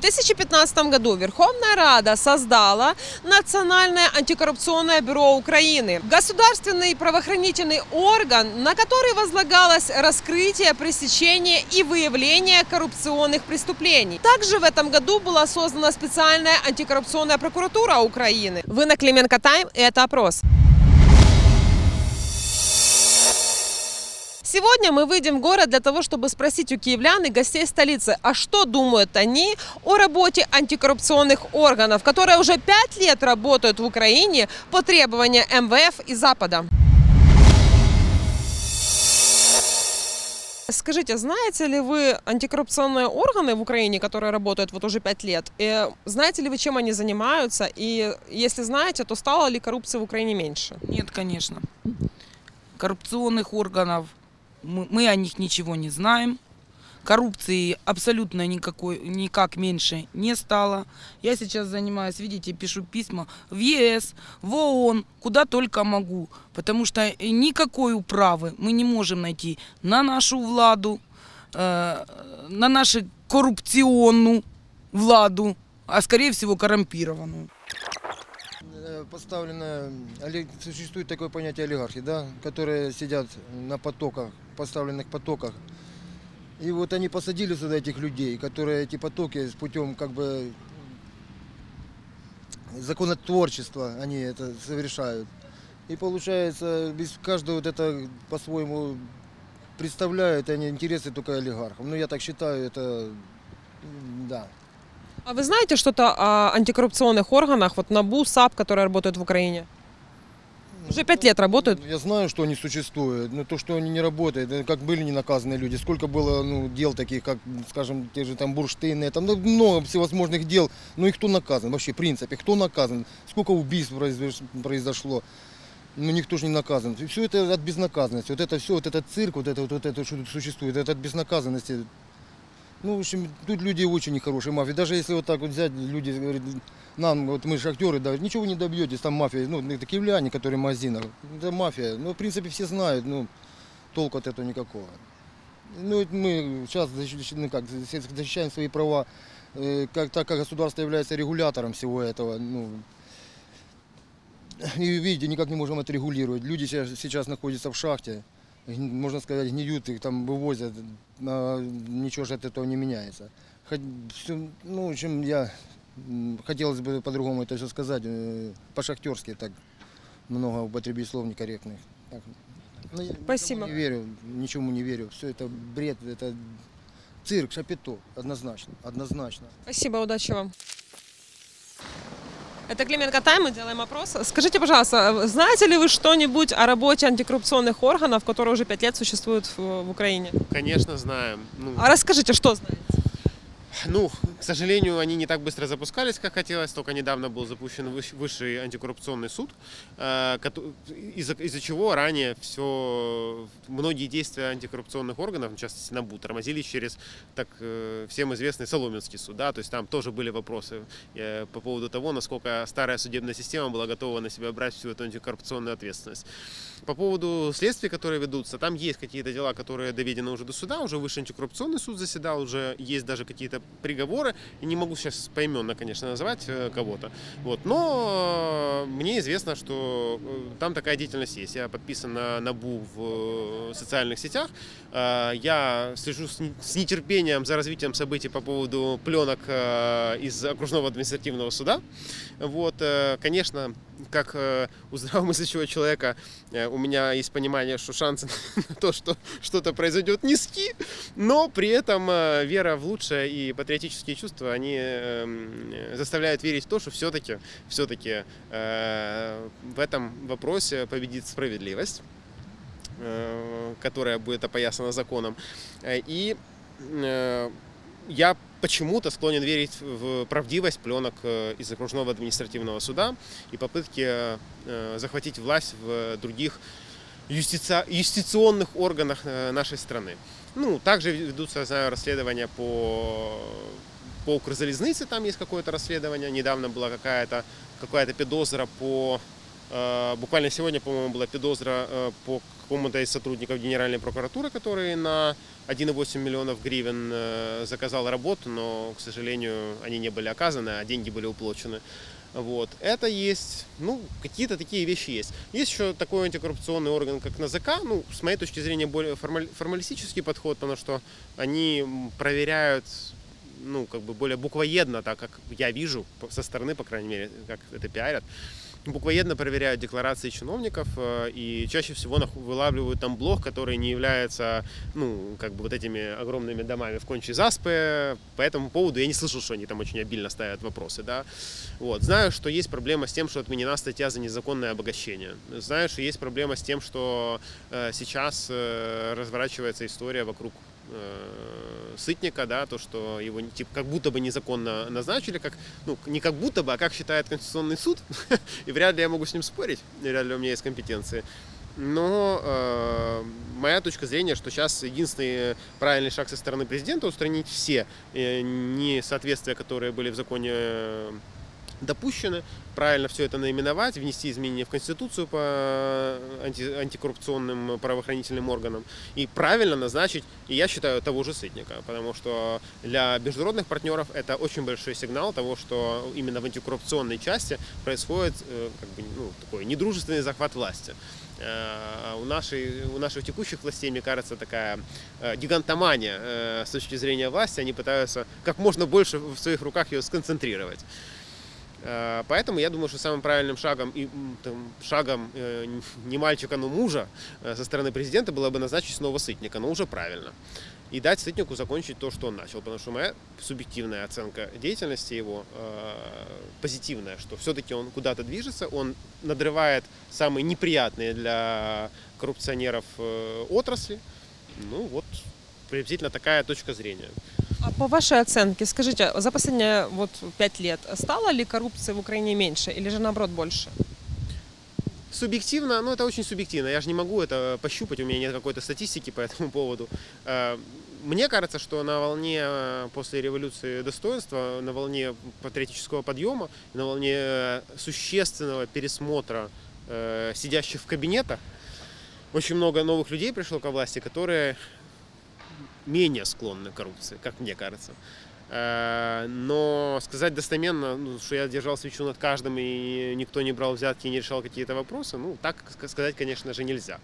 2015 году Верховная Рада создала Национальное антикоррупционное бюро Украины. Государственный правоохранительный орган, на который возлагалось раскрытие, пресечение и выявление коррупционных преступлений. Также в этом году была создана специальная антикоррупционная прокуратура Украины. Вы на Клименко Тайм и это опрос. Сегодня мы выйдем в город для того, чтобы спросить у киевлян и гостей столицы, а что думают они о работе антикоррупционных органов, которые уже пять лет работают в Украине по требованию МВФ и Запада. Скажите, знаете ли вы антикоррупционные органы в Украине, которые работают вот уже пять лет? И знаете ли вы, чем они занимаются? И если знаете, то стало ли коррупции в Украине меньше? Нет, конечно. Коррупционных органов мы, мы о них ничего не знаем. Коррупции абсолютно никакой, никак меньше не стало. Я сейчас занимаюсь, видите, пишу письма в ЕС, в ООН, куда только могу. Потому что никакой управы мы не можем найти на нашу владу, э, на нашу коррупционную владу, а скорее всего коррумпированную. Поставлено, оли- существует такое понятие олигархи, да, которые сидят на потоках, поставленных потоках. И вот они посадили сюда этих людей, которые эти потоки с путем как бы законотворчества они это совершают. И получается, без каждого вот это по-своему представляют они интересы только олигархов. Ну, я так считаю, это да. А вы знаете что-то о антикоррупционных органах, вот НАБУ, САП, которые работают в Украине? Уже пять лет работают. Я знаю, что они существуют, но то, что они не работают, как были не наказанные люди, сколько было ну, дел таких, как, скажем, те же там бурштейны, там ну, много всевозможных дел, но и кто наказан вообще, в принципе, кто наказан, сколько убийств произош- произошло, ну никто же не наказан. Все это от безнаказанности, вот это все, вот этот цирк, вот это, вот, вот это, что тут существует, это от безнаказанности. Ну, в общем, тут люди очень нехорошие мафии. Даже если вот так вот взять, люди говорят, нам, вот мы шахтеры, да, ничего не добьетесь, там мафия, ну, это киевляне, которые в магазинах, это мафия. Ну, в принципе, все знают, ну, толку от этого никакого. Ну, мы сейчас защищаем, ну, как, защищаем свои права, э, как, так как государство является регулятором всего этого, ну, и видите, никак не можем это регулировать. Люди сейчас, сейчас находятся в шахте, можно сказать, гниют, их там вывозят, а ничего же от этого не меняется. Хоть ну, в общем, я хотелось бы по-другому это все сказать, э, по-шахтерски так много употребить слов некорректных. Так, ну, Спасибо. Не верю, ничему не верю. Все это бред, это цирк, шапито, однозначно, однозначно. Спасибо, удачи вам. Это Клименко Тайм, мы делаем опрос. Скажите, пожалуйста, знаете ли вы что-нибудь о работе антикоррупционных органов, которые уже пять лет существуют в, в Украине? Конечно, знаем. Ну, А расскажите, что знаете? Ну, к сожалению, они не так быстро запускались, как хотелось. Только недавно был запущен высший антикоррупционный суд, э, из-за из-за чего ранее все многие действия антикоррупционных органов, в частности НАБУ, тормозились через так э, всем известный Соломенский суд. Да? То есть там тоже были вопросы э, по поводу того, насколько старая судебная система была готова на себя брать всю эту антикоррупционную ответственность. По поводу следствий, которые ведутся, там есть какие-то дела, которые доведены уже до суда, уже высший антикоррупционный суд заседал, уже есть даже какие-то приговоры, и не могу сейчас поименно, конечно, называть э, кого-то, вот, но э, мне известно, что э, там такая деятельность есть. Я подписан на НАБУ в социальных сетях, я слежу с не- с нетерпением за развитием событий по поводу пленок из окружного административного суда, вот, конечно, как э, у здравомыслящего человека э, у меня есть понимание, что шансы на то, что что-то произойдет, низки, но при этом э, вера в лучшее и патриотические чувства, они э, заставляют верить в то, что все-таки, все-таки в этом вопросе победит справедливость которая будет опоясана законом. И я почему-то склонен верить в правдивость пленок э, из окружного административного суда и попытки э, захватить власть в других юстица- юстиционных органах э, нашей страны. Ну, также ведутся, я знаю, расследования по по Укрзалізниці там есть какое-то расследование. Недавно была какая-то какая-то підозра по Э, Буквально сегодня, по-моему, была подозра э, по какому-то из сотрудников Генеральной прокуратуры, который на 1,8 миллионов гривен э, заказал работу, но, к сожалению, они не были оказаны, а деньги были уплачены. Вот. Это есть, ну, какие-то такие вещи есть. Есть еще такой антикоррупционный орган, как НАЗК. Ну, с моей точки зрения, более формаль- формалистический подход, потому что они проверяют, ну, как бы более буквоедно, так как я вижу со стороны, по крайней мере, как это пиарят. Буквоедно проверяют декларации чиновников э, и чаще всего вылавливают там блок, который не является, ну, как бы вот этими огромными домами в конче заспы. По этому поводу я не слышал, что они там очень обильно ставят вопросы, да. Вот. Знаю, что есть проблема с тем, что отменена статья за незаконное обогащение. Знаю, что есть проблема с тем, что э, сейчас э, разворачивается история вокруг э, Сытника, да, то, что его типа, как будто бы незаконно назначили, как, ну, не как будто бы, а как считает Конституционный суд, и вряд ли я могу с ним спорить, вряд ли у меня есть компетенции. Но э, моя точка зрения, что сейчас единственный правильный шаг со стороны президента устранить все э, несоответствия, которые были в законе э, допущены, правильно все это наименовать, внести изменения в Конституцию по анти- антикоррупционным правоохранительным органам и правильно назначить, и я считаю, того же Сытника, потому что для международных партнеров это очень большой сигнал того, что именно в антикоррупционной части происходит э, как бы, ну, такой недружественный захват власти. Э, У, нашей, у наших текущих властей, мне кажется, такая э, гигантомания э, с точки зрения власти. Они пытаются как можно больше в своих руках ее сконцентрировать. Э, Поэтому я думаю, что самым правильным шагом, и, там, шагом э, не мальчика, но мужа э, со стороны президента было бы назначить снова Сытника, но уже правильно. И дать Сытнику закончить то, что он начал. Потому что моя субъективная оценка деятельности его э, позитивная, что все-таки он куда-то движется, он надрывает самые неприятные для коррупционеров э, отрасли. Ну вот, приблизительно такая точка зрения. А по вашей оценке, скажите, за последние вот пять лет стало ли коррупции в Украине меньше или же наоборот больше? Субъективно, ну это очень субъективно. Я же не могу это пощупать, у меня нет какой-то статистики по этому поводу. Э, Мне кажется, что на волне э, после революции достоинства, на волне патриотического подъема, на волне э, существенного пересмотра сидящих в кабинетах, очень много новых людей пришло ко власти, которые менее склонны к коррупции, как мне кажется. Э, Но сказать достоменно, ну, что я держал свечу над каждым и никто не брал взятки и не решал какие-то вопросы, ну, так ска- сказать, конечно же, нельзя.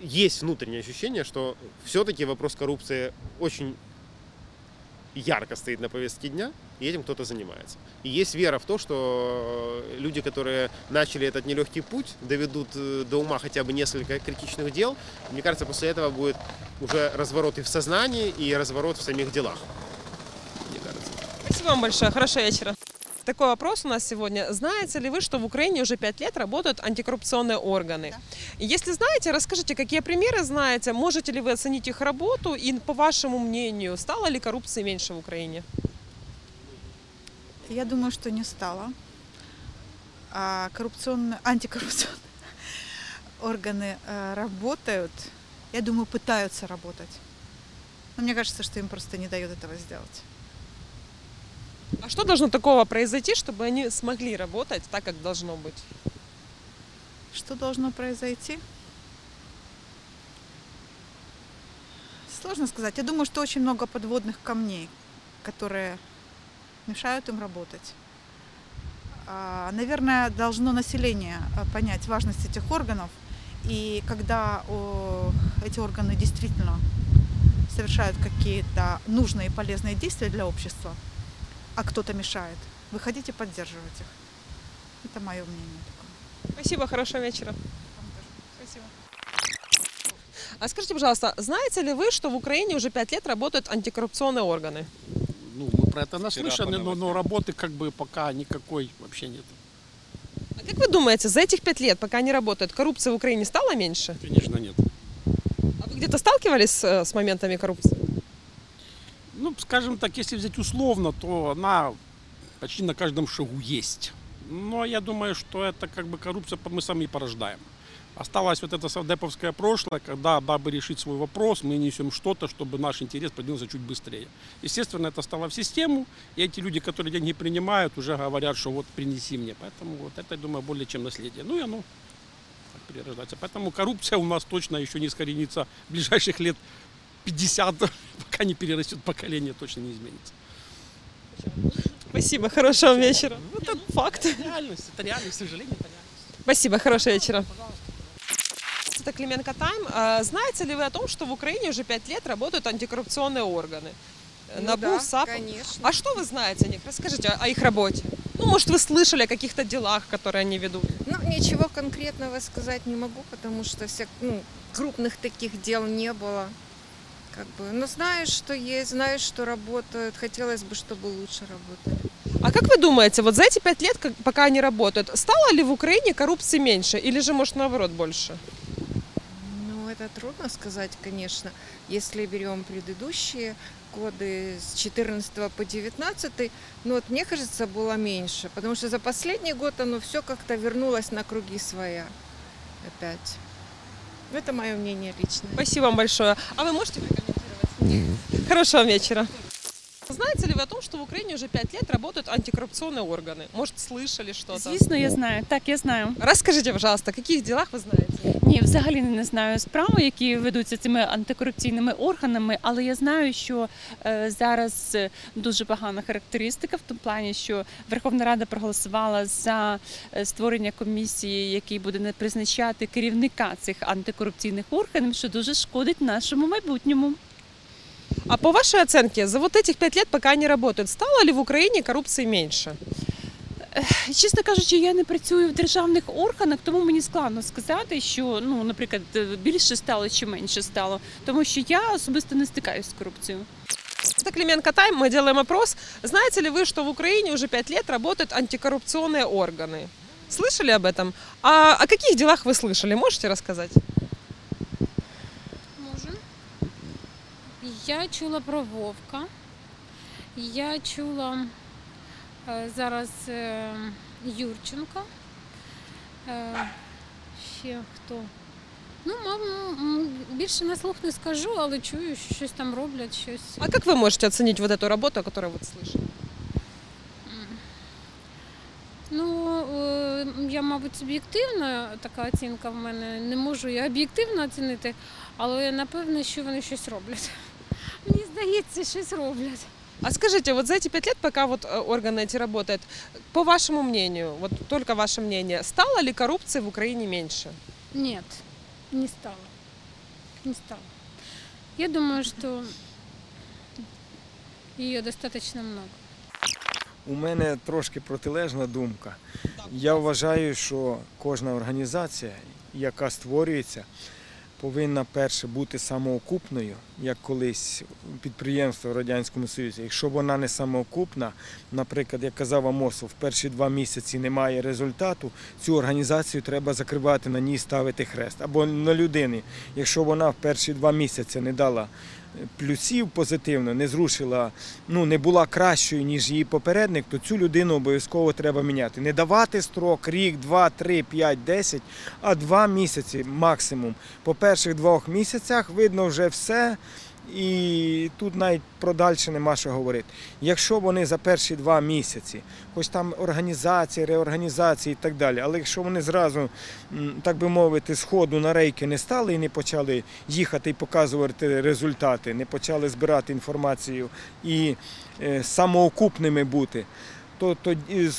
Есть внутреннее ощущение, что все-таки вопрос коррупции очень ярко стоит на повестке дня, и этим кто-то занимается. И есть вера в то, что люди, которые начали этот нелегкий путь, доведут э, до ума хотя бы несколько критичных дел. Мне кажется, после этого будет уже разворот и в сознании, и разворот в самих делах. Мне кажется. Спасибо вам большое, хорошего вечера. Такой вопрос у нас сегодня. Знаете ли вы, что в Украине уже пять лет работают антикоррупционные органы? И Если знаете, расскажите, какие примеры знаете, можете ли вы оценить их работу и, по вашему мнению, стало ли коррупции меньше в Украине? Я думаю, что не стало. А коррупционные, антикоррупционные органы э, работают. Я думаю, пытаются работать. Но мне кажется, что им просто не дают этого сделать. А что должно такого произойти, чтобы они смогли работать так, как должно быть? Что должно произойти? Сложно сказать. Я думаю, что очень много подводных камней, которые мешают им работать. А, Наверное, должно население а, понять важность этих органов. И когда эти органы действительно совершают какие-то нужные и полезные действия для общества, а кто-то мешает, выходить и поддерживать их. Это мое мнение такое. Спасибо, хорошего вечера. Спасибо. А скажите, пожалуйста, знаете ли вы, что в Украине уже пять лет работают антикоррупционные органы? Ну, мы про это наслышаны, но, но работы как бы пока никакой вообще нет. А как вы думаете, за этих пять лет, пока они работают, коррупции в Украине стало меньше? Конечно, нет. А вы где-то сталкивались э, с моментами коррупции? Ну, скажем так, если взять условно, то она почти на каждом шагу есть. Но я думаю, что это как бы коррупция мы сами порождаем. Осталось вот это совдеповское прошлое, когда, дабы решить свой вопрос, мы несем что-то, чтобы наш интерес продвинулся чуть быстрее. Естественно, это стало в систему, и эти люди, которые деньги принимают, уже говорят, что вот принеси мне. Поэтому вот это, я думаю, более чем наследие. Ну и оно перерождается. Поэтому коррупция у нас точно еще не искоренится в ближайших лет 50, пока не перерастет поколение, точно не изменится. Спасибо, хорошего вечера. Это факт. Реальность, это реальность, к сожалению, это реальность. Спасибо, хорошего вечера. Это Клименко Тайм. А, Знаете ли вы о том, что в Украине уже пять лет работают антикоррупционные органы? Ну НАБУ, да, САП. конечно. А что вы знаете о них? Расскажите о, о их работе. Ну, может, вы слышали о каких-то делах, которые они ведут? Ну, ничего конкретного сказать не могу, потому что всех, ну, крупных таких дел не было. Как бы, но знаю, что есть, знаю, что работают. Хотелось бы, чтобы лучше работали. А как вы думаете, вот за эти пять лет, как- пока они работают, стало ли в Украине коррупции меньше или же, может, наоборот, больше? Ну, это трудно сказать, конечно. Если берем предыдущие годы с 14 по 19, ну вот мне кажется, было меньше, потому что за последний год оно все как-то вернулось на круги своя опять. Ну, Это мое мнение личное. Спасибо вам большое. А вы можете прокомментировать? Хорошего вечера. Знаете ли вы о том, что в Украине уже пять лет работают антикоррупционные органы? Может, слышали что-то? Звісно, я знаю. Так, я знаю. Расскажите, пожалуйста, о каких делах вы знаете? Ні, взагалі не знаю справи, які ведуться цими антикорупційними органами, але я знаю, що е, зараз е, дуже погана характеристика в тому плані, що Верховна Рада проголосувала за е, створення комісії, який буде призначати керівника цих антикорупційних органів, що дуже шкодить нашому майбутньому. А по вашей оценке, за вот этих пять лет, пока они работают, стало ли в Украине коррупции меньше? Чесно кажучи, я не працюю в державних органах, тому мені складно сказати, що ну, наприклад, більше стало чи менше стало, тому що я особисто не стикаюся з корупцією. Это Клименко Тайм, мы делаем опрос. Знаете ли вы, что в Украине уже пять лет работают антикоррупционные органы? Слышали об этом? А о каких делах вы слышали? Можете рассказать? Можу. Я чула про Вовка. Я чула е, зараз е, Юрченка. Е, ще хто? Ну, мам, м, більше на слух не скажу, але чую, що щось там роблять, щось. А как вы можете оценить вот эту работу, о которой вот слышали? Ну, е, я, мабуть, суб'єктивна така оцінка в мене. Не можу я об'єктивно оцінити, але напевно, що вони щось роблять. Мені здається, щось роблять. А скажите, вот за эти пять лет, пока вот э, органы эти работают, по вашему мнению, вот только ваше мнение, стало ли коррупции в Украине меньше? Нет, не стало. Не стало. Я думаю, что ее достаточно много. У мене трошки протилежна думка. Я вважаю, що кожна організація, яка створюється, повинна перше бути самоокупною, як колись підприємство в Радянському Союзі. Якщо вона не самоокупна, наприклад, як казав Амосов, в перші два місяці немає результату, цю організацію треба закривати на ній ставити хрест. Або на людини. Якщо вона в перші два місяці не дала плюсів позитивно, не зрушила, ну не була кращою, ніж її попередник, то цю людину обов'язково треба міняти. Не давати строк рік, два, три, п'ять, десять, а два місяці максимум. По перших двох місяцях видно вже все. І тут навіть про дальше нема що говорити. Якщо вони за перші два місяці, хоч там організації, реорганізації і так далі, але якщо вони зразу, так би мовити, з ходу на рейки не стали і не почали їхати і показувати результати, не почали збирати інформацію і е, самоокупними бути, то тоді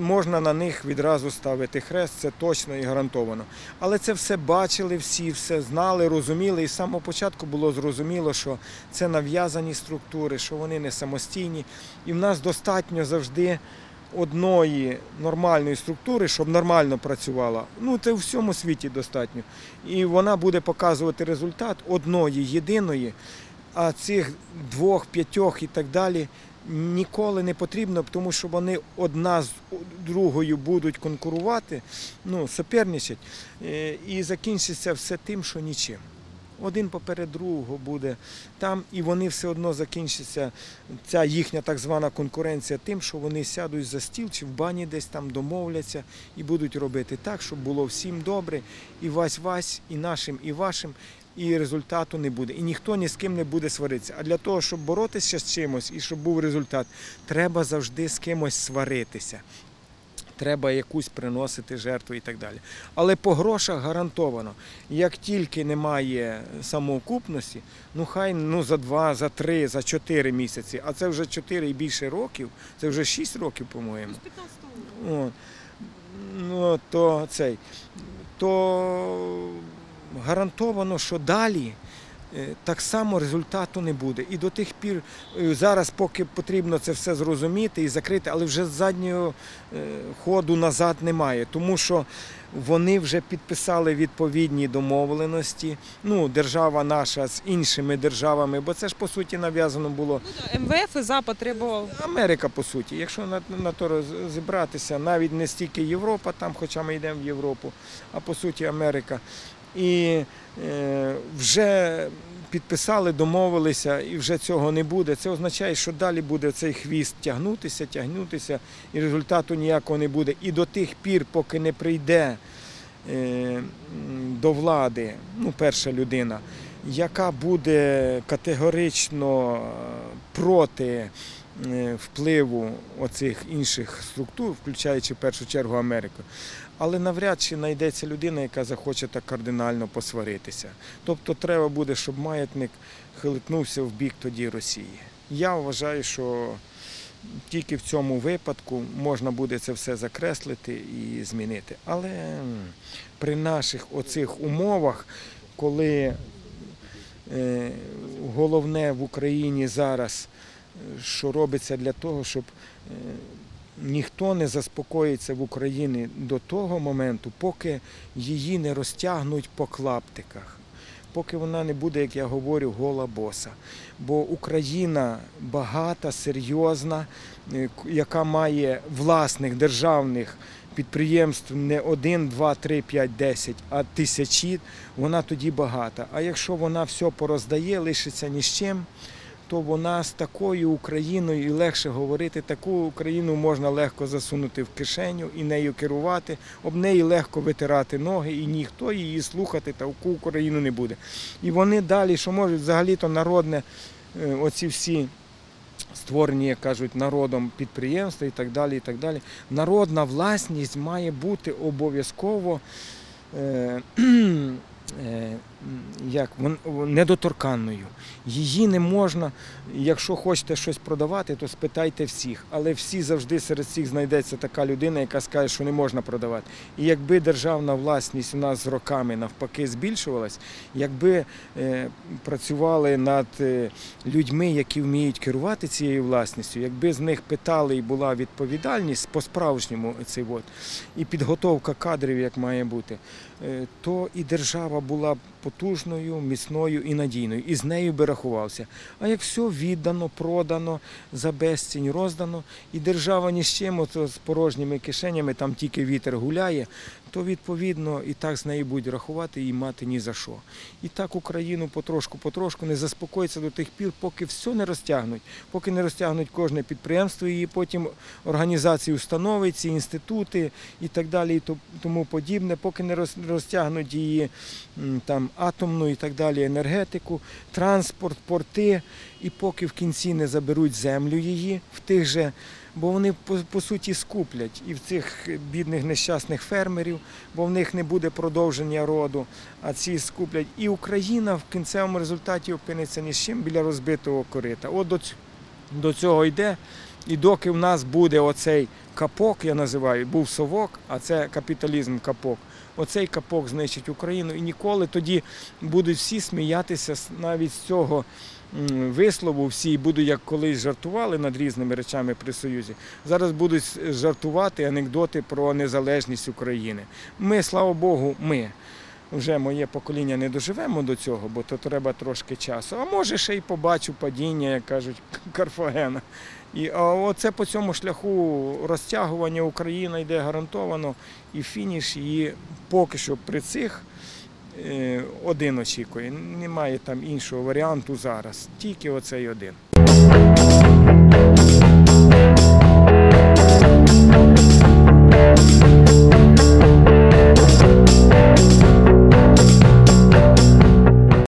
можна на них відразу ставити хрест, це точно і гарантовано. Але це все бачили всі, все знали, розуміли, і з самого початку було зрозуміло, що це нав'язані структури, що вони не самостійні. І в нас достатньо завжди одної нормальної структури, щоб нормально працювала. Ну, це в всьому світі достатньо. І вона буде показувати результат одної, єдиної, а цих двох, п'ятьох і так далі. Ніколи не потрібно, тому що вони одна з другою будуть конкурувати, ну, суперничати, е, і закінчиться все тим, що нічим. Один поперед другого буде там, і вони все одно закінчаться. Ця їхня так звана конкуренція тим, що вони сядуть за стіл чи в бані десь там домовляться і будуть робити так, щоб було всім добре, і вась-вась, і нашим, і вашим. І результату не буде. І ніхто ні з ким не буде сваритися. А для того, щоб боротися з чимось і щоб був результат, треба завжди з кимось сваритися. Треба якусь приносити жертву і так далі. Але по грошах гарантовано, як тільки немає самоокупності, ну хай ну за два, за три, за чотири місяці, а це вже чотири і більше років, це вже шість років, по-моєму. Ну, то цей, то гарантовано, що далі е, так само результату не буде. І до тих пір е, зараз, поки потрібно це все зрозуміти і закрити, але вже заднього е, ходу назад немає, тому що вони вже підписали відповідні домовленості. Ну, держава наша з іншими державами, бо це ж по суті нав'язано було. МВФ и Запад требовал Америка, по суті, якщо на, на то роз- зібратися, навіть не стільки Європа, там, хоча ми йдемо в Європу, а по суті Америка. І е, вже підписали, домовилися, і вже цього не буде. Це означає, що далі буде цей хвіст тягнутися, тягнутися, і результату ніякого не буде. І до тих пір, поки не прийде е, до влади, ну, перша людина, яка буде категорично е, проти впливу оцих інших структур, включаючи в першу чергу Америку. Але навряд чи знайдеться людина, яка захоче так кардинально посваритися. Тобто треба буде, щоб маятник хилитнувся в бік тоді Росії. Я вважаю, що тільки в цьому випадку можна буде це все закреслити і змінити. Але при наших оцих умовах, коли е, головне в Україні зараз, е, що робиться для того, щоб е, ніхто не заспокоїться в Україні до того моменту, поки її не розтягнуть по клаптиках, поки вона не буде, як я говорю, гола боса. Бо Україна багата, серйозна, е, яка має власних державних підприємств не один, два, три, п'ять, десять, а тисячі, вона тоді багата. А якщо вона все пороздає, лишиться ні з чим, то вона з такою Україною і легше говорити, таку Україну можна легко засунути в кишеню і нею керувати, об неї легко витирати ноги, і ніхто її слухати таку Україну не буде. І вони далі, що можуть, взагалі-то народне, е, оці всі створені, як кажуть, народом підприємства і так далі. і так далі. Народна власність має бути обов'язково. е, е, як недоторканною. Її не можна, якщо хочете щось продавати, то спитайте всіх. Але всі завжди серед всіх знайдеться така людина, яка скаже, що не можна продавати. І якби державна власність у нас з роками навпаки збільшувалась, якби е, працювали над е, людьми, які вміють керувати цією власністю, якби з них питали і була відповідальність по-справжньому цей от, і підготовка кадрів, як має бути, е, то і держава була б потужною, міцною і надійною, і з нею би рахувався. А як все віддано, продано, за безцінь роздано, і держава ні з чим, от з порожніми кишенями, там тільки вітер гуляє, то відповідно і так з нею будуть рахувати і мати ні за що. І так Україну потрошку-потрошку не заспокоїться до тих пір, поки все не розтягнуть, поки не розтягнуть кожне підприємство, і потім організації установи, ці інститути і так далі, і тому подібне, поки не роз- розтягнуть її там атомну і так далі енергетику, транспорт, порти, і поки в кінці не заберуть землю її в тих же. Бо вони по, суті скуплять і в цих бідних нещасних фермерів, бо в них не буде продовження роду, а ці скуплять. І Україна в кінцевому результаті опиниться ні з чим біля розбитого корита. От до, цього йде. І доки в нас буде оцей капок, я називаю, був совок, а це капіталізм капок. Оцей капок знищить Україну, і ніколи тоді будуть всі сміятися навіть з цього вислову, всі будуть, як колись жартували над різними речами при Союзі. Зараз будуть жартувати анекдоти про незалежність України. Ми, слава Богу, ми. Вже моє покоління не доживемо до цього, бо то треба трошки часу. А може ще й побачу падіння, як кажуть, Карфагена. І а оце по цьому шляху розтягування Україна йде гарантовано, і фініш її поки що при цих один очікує. Немає там іншого варіанту зараз. Тільки оцей один. Thank